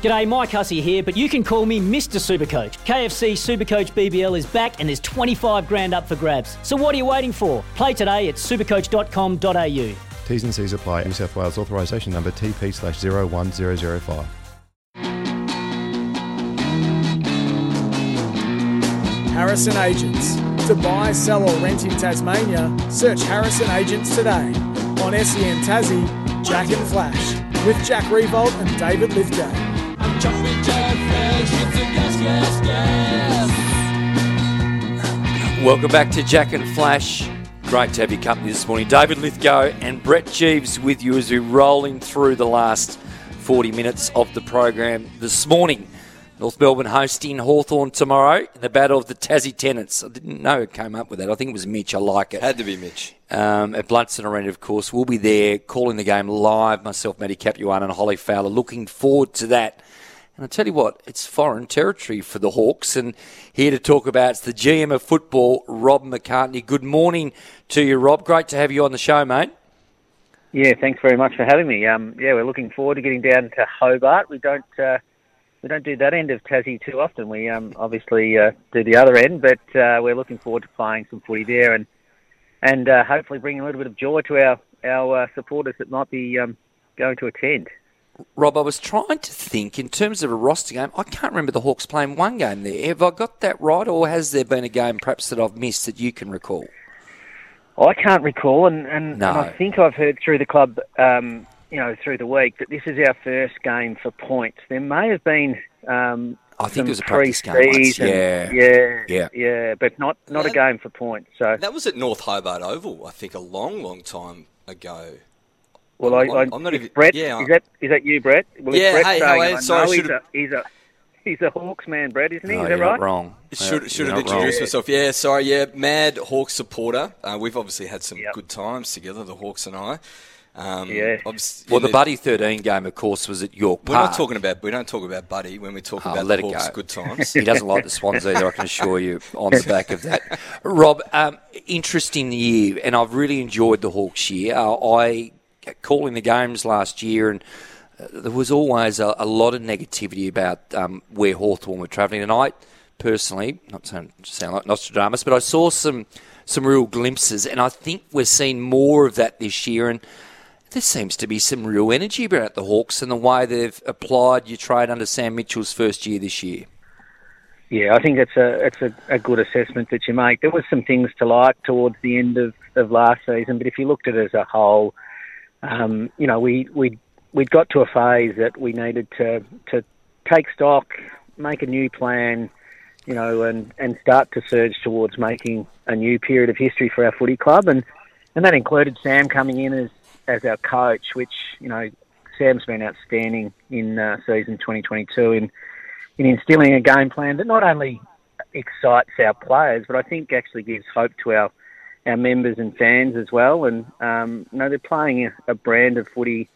G'day, Mike Hussey here, but you can call me Mr. Supercoach. KFC Supercoach BBL is back and there's 25 grand up for grabs. So what are you waiting for? Play today at supercoach.com.au. T's and C's apply. New South Wales authorisation number TP slash 01005. Harrison Agents. To buy, sell, or rent in Tasmania, search Harrison Agents today. On SEN Tassie, Jack and Flash, with Jack Riewoldt and David Lithgow. Welcome back to Jack and Flash. Great to have your company this morning. David Lithgow and Brett Geeves with you as we're rolling through the last 40 minutes of the program this morning. North Melbourne hosting Hawthorn tomorrow in the battle of the Tassie Tenants. I didn't know it came up with that. I think it was Mitch. I like it. Had to be Mitch. Um, at Blundstone Arena, of course. We'll be there calling the game live. Myself, Matty Capuano, and Holly Fowler. Looking forward to that. And I tell you what, it's foreign territory for the Hawks. And here to talk about it's the GM of football, Rob McCartney. Good morning to you, Rob. Great to have you on the show, mate. Yeah, thanks very much for having me. Um, yeah, we're looking forward to getting down to Hobart. We don't uh, we don't do that end of Tassie too often. We um, obviously uh, do the other end, but uh, we're looking forward to playing some footy there and and uh, hopefully bringing a little bit of joy to our our uh, supporters that might be um, going to attend. Rob, I was trying to think in terms of a roster game. I can't remember the Hawks playing one game there. Have I got that right, or has there been a game perhaps that I've missed that you can recall? I can't recall, and, and, No. and I think I've heard through the club, um, you know, through the week that this is our first game for points. There may have been. Um, I think some it was a practice game once, pre-season- yeah. yeah, Yeah. yeah, but not not a game for points. So, That was at North Hobart Oval, I think, a long, long time ago. well, I, I'm- I, I'm not even- Brett, yeah, is that is that you, Brett? Well, if Yeah, Brett's hey, saying how are it, you? I Sorry, I he's a, should've- he's a he's a Hawks man, Brett, isn't he? No, is that right? wrong. Should, Yeah, should have not wrong. introduced myself. Yeah, sorry. Yeah, mad Hawks supporter. Uh, we've obviously had some Yep. good times together, the Hawks and I. Um, Yeah. Well, in the Buddy 13 game, of course, was at York Park. We're not talking about. We don't talk about Buddy when we talk Oh, about let the it Hawks' go. good times. He doesn't like the Swans either, I can assure you, on the back of that. Rob, um, interesting year, and I've really enjoyed the Hawks year. Uh, I calling the games last year, and uh, there was always a, a lot of negativity about um, where Hawthorn were travelling. And I personally, not saying to sound like Nostradamus, but I saw some some real glimpses, and I think we're seeing more of that this year. And there seems to be some real energy about the Hawks and the way they've applied your trade under Sam Mitchell's first year this year. Yeah, I think it's a it's a, a good assessment that you make. There was some things to like towards the end of, of last season, but if you looked at it as a whole, um, you know, we we we'd got to a phase that we needed to to take stock, make a new plan, you know, and, and start to surge towards making a new period of history for our footy club, and and that included Sam coming in as as our coach, which you know Sam's been outstanding in uh, season 2022 in in instilling a game plan that not only excites our players, but I think actually gives hope to our our members and fans as well. And um, you know they're playing a, a brand of footy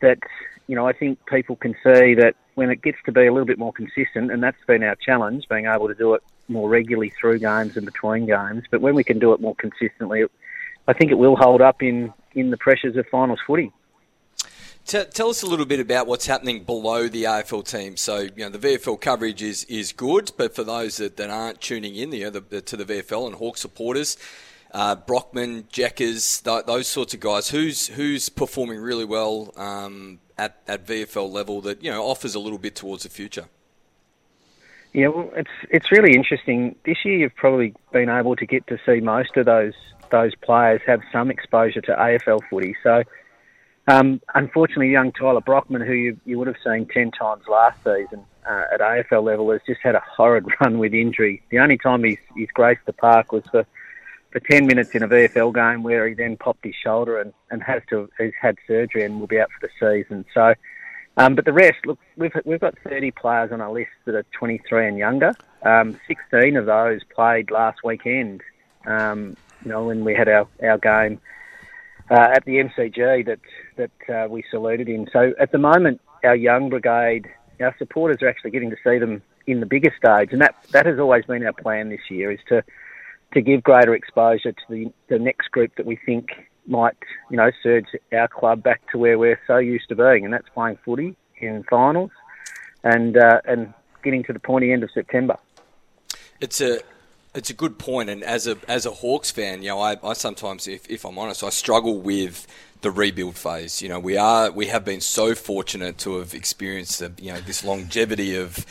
that you know I think people can see that when it gets to be a little bit more consistent, and that's been our challenge, being able to do it more regularly through games and between games. But when we can do it more consistently, I think it will hold up in in the pressures of finals footy. T- tell us a little bit about what's happening below the AFL team. So, you know, the VFL coverage is, is good, but for those that, that aren't tuning in you know, the, the, to the VFL and Hawk supporters, uh, Brockman, Jackers, th- those sorts of guys, who's who's performing really well um, at, at VFL level that, you know, offers a little bit towards the future? Yeah, well, it's it's really interesting. This year, you've probably been able to get to see most of those those players have some exposure to AFL footy. So, um, unfortunately, young Tyler Brockman, who you, you would have seen ten times last season uh, at AFL level, has just had a horrid run with injury. The only time he's he's graced the park was for for ten minutes in a VFL game, where he then popped his shoulder and, and has to has had surgery and will be out for the season. So. Um, but the rest, look, we've we've got 30 players on our list that are 23 and younger. Um, 16 of those played last weekend. Um, you know, when we had our our game uh, at the MCG that that uh, we saluted in. So at the moment, our young brigade, our supporters are actually getting to see them in the bigger stage, and that that has always been our plan this year is to to give greater exposure to the the next group that we think might you know surge our club back to where we're so used to being, and that's playing footy in finals and uh, and getting to the pointy end of September. It's a it's a good point, and as a as a Hawks fan, you know, I, I sometimes, if, if I'm honest, I struggle with the rebuild phase. You know, we are we have been so fortunate to have experienced the, you know this longevity of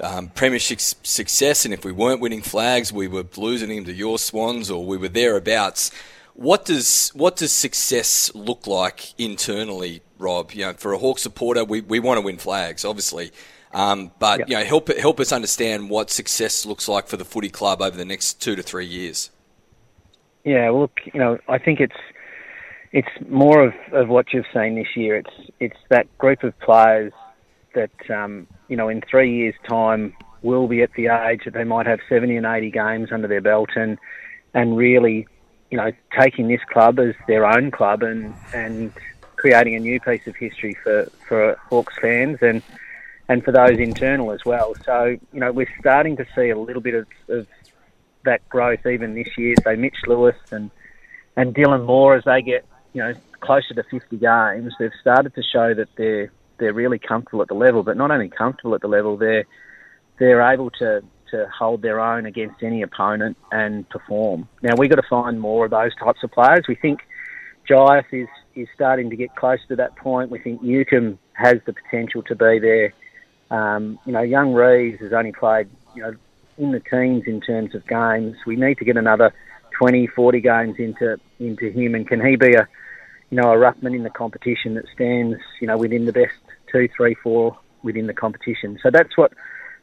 um, premiership success, and if we weren't winning flags, we were losing them to your Swans, or we were thereabouts. What does what does success look like internally, Rob? You know, for a Hawk supporter, we, we want to win flags, obviously. Um, but yep. you know, help help us understand what success looks like for the footy club over the next two to three years. Yeah, well, look, you know, I think it's it's more of, of what you've seen this year. It's it's that group of players that um, you know in three years' time will be at the age that they might have seventy and eighty games under their belt and and really, you know, taking this club as their own club and and creating a new piece of history for for Hawks fans and and for those internal as well. So, you know, we're starting to see a little bit of, of that growth even this year. So Mitch Lewis and and Dylan Moore, as they get, you know, closer to 50 games, they've started to show that they're they're really comfortable at the level. But not only comfortable at the level, they're they're able to to hold their own against any opponent and perform. Now we've got to find more of those types of players. We think Jiath is is starting to get close to that point. We think Newcombe has the potential to be there um, you know, young Reeves has only played, you know, in the teens in terms of games. We need to get another 20, 40 games into into him, and can he be a, you know, a ruckman in the competition that stands, you know, within the best two, three, four within the competition. So that's what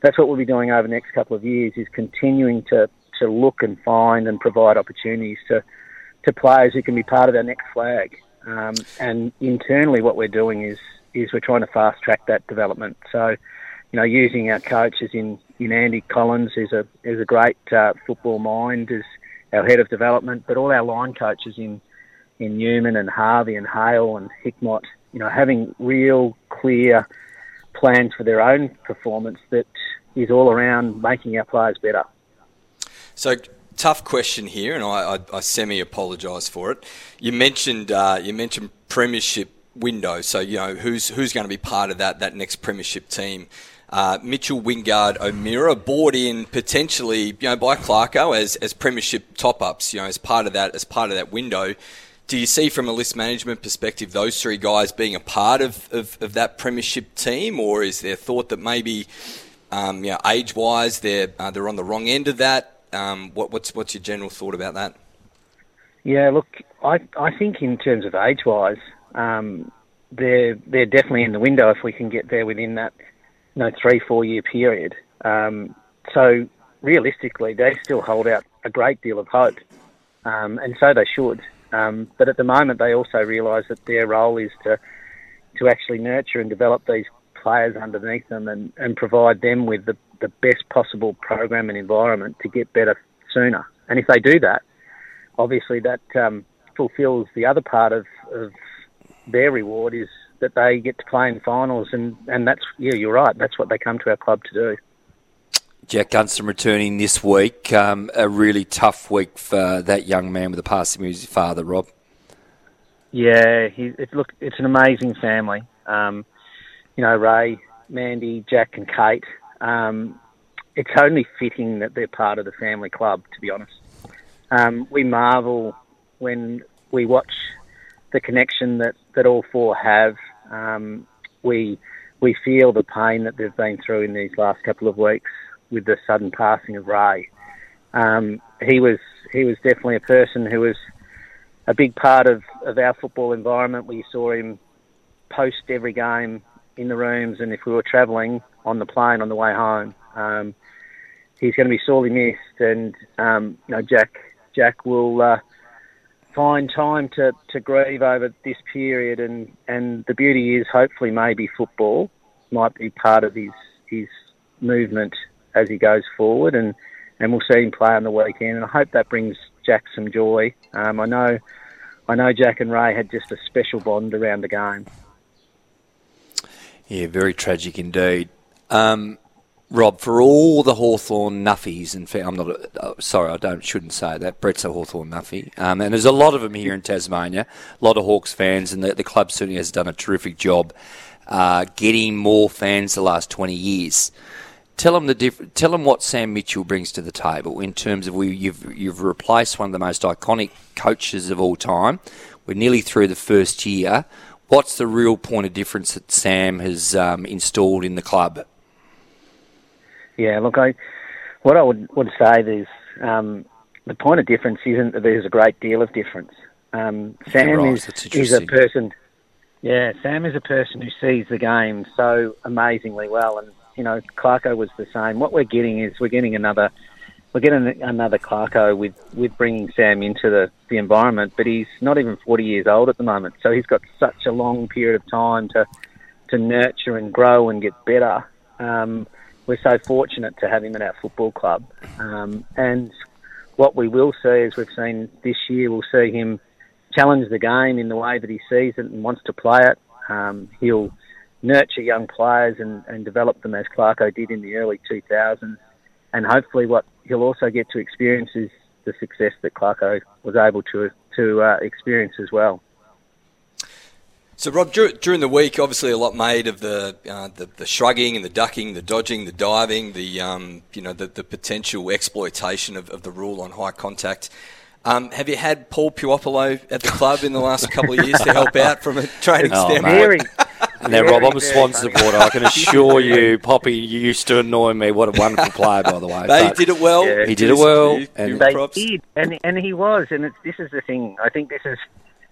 that's what we'll be doing over the next couple of years is continuing to to look and find and provide opportunities to to players who can be part of our next flag. Um, and internally, what we're doing is is we're trying to fast track that development. So, you know, using our coaches in, in Andy Collins, who's a who's a great uh, football mind, as our head of development, but all our line coaches in in Newman and Harvey and Hale and Hickmott, you know, having real clear plans for their own performance that is all around making our players better. So tough question here, and I, I, I semi apologise for it. You mentioned uh, you mentioned premiership window. So you know who's who's going to be part of that that next premiership team. Uh, Mitchell Wingard O'Meara bought in potentially you know by Clarko as as premiership top ups. You know as part of that as part of that window. Do you see from a list management perspective those three guys being a part of, of, of that premiership team, or is there thought that maybe um, you know, age wise they're uh, they're on the wrong end of that? Um, what, what's what's your general thought about that? Yeah, look, I I think in terms of age wise, um, they're they're definitely in the window if we can get there within that you know three four year period. Um, so realistically, they still hold out a great deal of hope, um, and so they should. Um, but at the moment, they also realise that their role is to to actually nurture and develop these players underneath them and, and provide them with the, the best possible program and environment to get better sooner. And if they do that, obviously that um, fulfills the other part of, of their reward is that they get to play in finals, and, and that's yeah, you're right. That's what they come to our club to do. Jack Gunston returning this week. Um, a really tough week for that young man with the passing of his father, Rob. Yeah, he, it, look, it's an amazing family. Um, you know, Ray, Mandy, Jack, and Kate. Um, it's only fitting that they're part of the family club, to be honest. Um, we marvel when we watch the connection that, that all four have. Um, we we feel the pain that they've been through in these last couple of weeks with the sudden passing of Ray. Um, he was he was definitely a person who was a big part of, of our football environment. We saw him post every game in the rooms, and if we were travelling on the plane on the way home, um, he's going to be sorely missed. And um, you know, Jack Jack will uh, find time to, to grieve over this period. And, and the beauty is, hopefully, maybe football might be part of his his movement as he goes forward, and, and we'll see him play on the weekend. And I hope that brings Jack some joy. Um, I know I know Jack and Ray had just a special bond around the game. Yeah, very tragic indeed. Um, Rob, for all the Hawthorn nuffies, and I'm not uh, sorry, I don't shouldn't say that. Brett's a Hawthorn nuffy, um, and there's a lot of them here in Tasmania. A lot of Hawks fans, and the, the club certainly has done a terrific job uh, getting more fans the last 20 years. Tell them the diff- tell them what Sam Mitchell brings to the table in terms of we you've you've replaced one of the most iconic coaches of all time. We're nearly through the first year. What's the real point of difference that Sam has um, installed in the club? Yeah, look, I what I would would say is um, the point of difference isn't that there's a great deal of difference. Um, Sam right, is is a person. Yeah, Sam is a person who sees the game so amazingly well, and you know, Clarko was the same. What we're getting is we're getting another we're getting another Clarko with, with bringing Sam into the, the environment, but he's not even 40 years old at the moment. So he's got such a long period of time to, to nurture and grow and get better. Um, we're so fortunate to have him at our football club. Um, and what we will see, as we've seen this year, we'll see him challenge the game in the way that he sees it and wants to play it. Um, he'll nurture young players and, and develop them as Clarko did in the early 2000s. And hopefully, what he'll also get to experience is the success that Clarko was able to to uh, experience as well. So, Rob, during the week, obviously a lot made of the, uh, the, the shrugging and the ducking, the dodging, the diving, the um, you know the, the potential exploitation of, of the rule on high contact. Um, have you had Paul Puopolo at the club in the last couple of years to help out from a training oh, standpoint? And then, Rob, I'm a Swan supporter. I can assure you, Poppy you used to annoy me. What a wonderful player, by the way. They but did it well. Yeah, he did it well. and they props. did, and, and he was. And it's, this is the thing. I think this is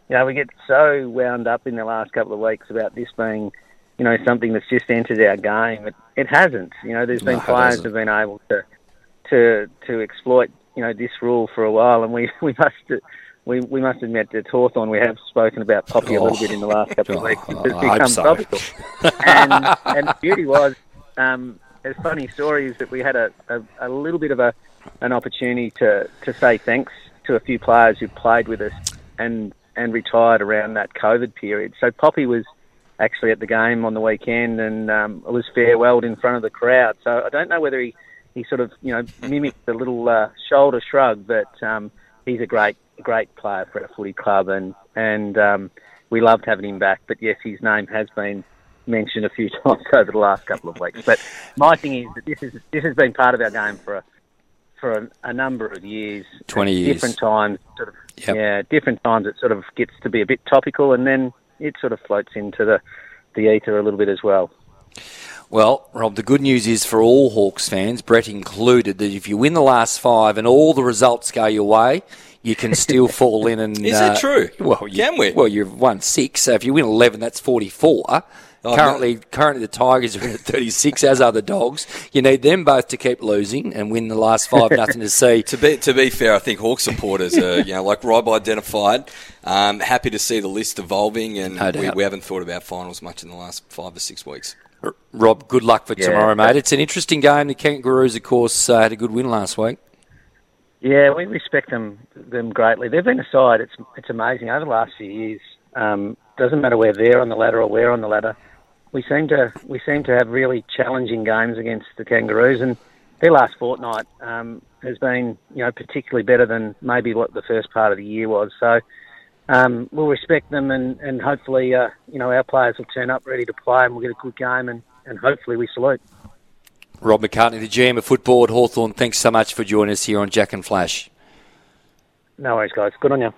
you know, we get so wound up in the last couple of weeks about this being, you know, something that's just entered our game. It, it hasn't. You know, there's been no, players have been able to to to exploit, you know, this rule for a while, and we we must. We, we must admit that Hawthorn, we have spoken about Poppy oh, a little bit in the last couple of weeks. It's oh, become so. topical. and, and the beauty was, um, a funny story is that we had a, a, a little bit of a an opportunity to, to say thanks to a few players who played with us and and retired around that COVID period. So Poppy was actually at the game on the weekend and um, was farewelled in front of the crowd. So I don't know whether he, he sort of you know mimicked the little uh, shoulder shrug, but um, he's a great great player for our footy club and and um, we loved having him back. But yes, his name has been mentioned a few times over the last couple of weeks. But my thing is that this is this has been part of our game for a, for a, a number of years, twenty years, different times, sort of Yep. Yeah, different times it sort of gets to be a bit topical, and then it sort of floats into the the ether a little bit as well. Well, Rob, the good news is for all Hawks fans, Brett included, that if you win the last five and all the results go your way, you can still fall in and. is uh, true? Well, you, can we? Well, you've won six, so if you win 11, that's 44 currently, no. currently the Tigers are in at 36, as are the Dogs. You need them both to keep losing and win the last five nothing to see. to be to be fair, I think Hawk supporters are, you know, like Rob identified, um, happy to see the list evolving, and no we, we, haven't thought about finals much in the last five or six weeks. Rob, good luck for yeah, tomorrow, mate. It's an interesting game. The Kangaroos, of course, uh, had a good win last week. Yeah, we respect them them greatly. They've been a side. It's it's amazing over the last few years. Um, doesn't matter where they're on the ladder or we're on the ladder we seem to we seem to have really challenging games against the Kangaroos, and their last fortnight um, has been you know particularly better than maybe what the first part of the year was. So um, we'll respect them, and and hopefully uh, you know our players will turn up ready to play, and we'll get a good game, and, and hopefully we salute. Rob McCartney, the GM of football at Hawthorn, thanks so much for joining us here on Jack and Flash. No worries, guys. Good on you.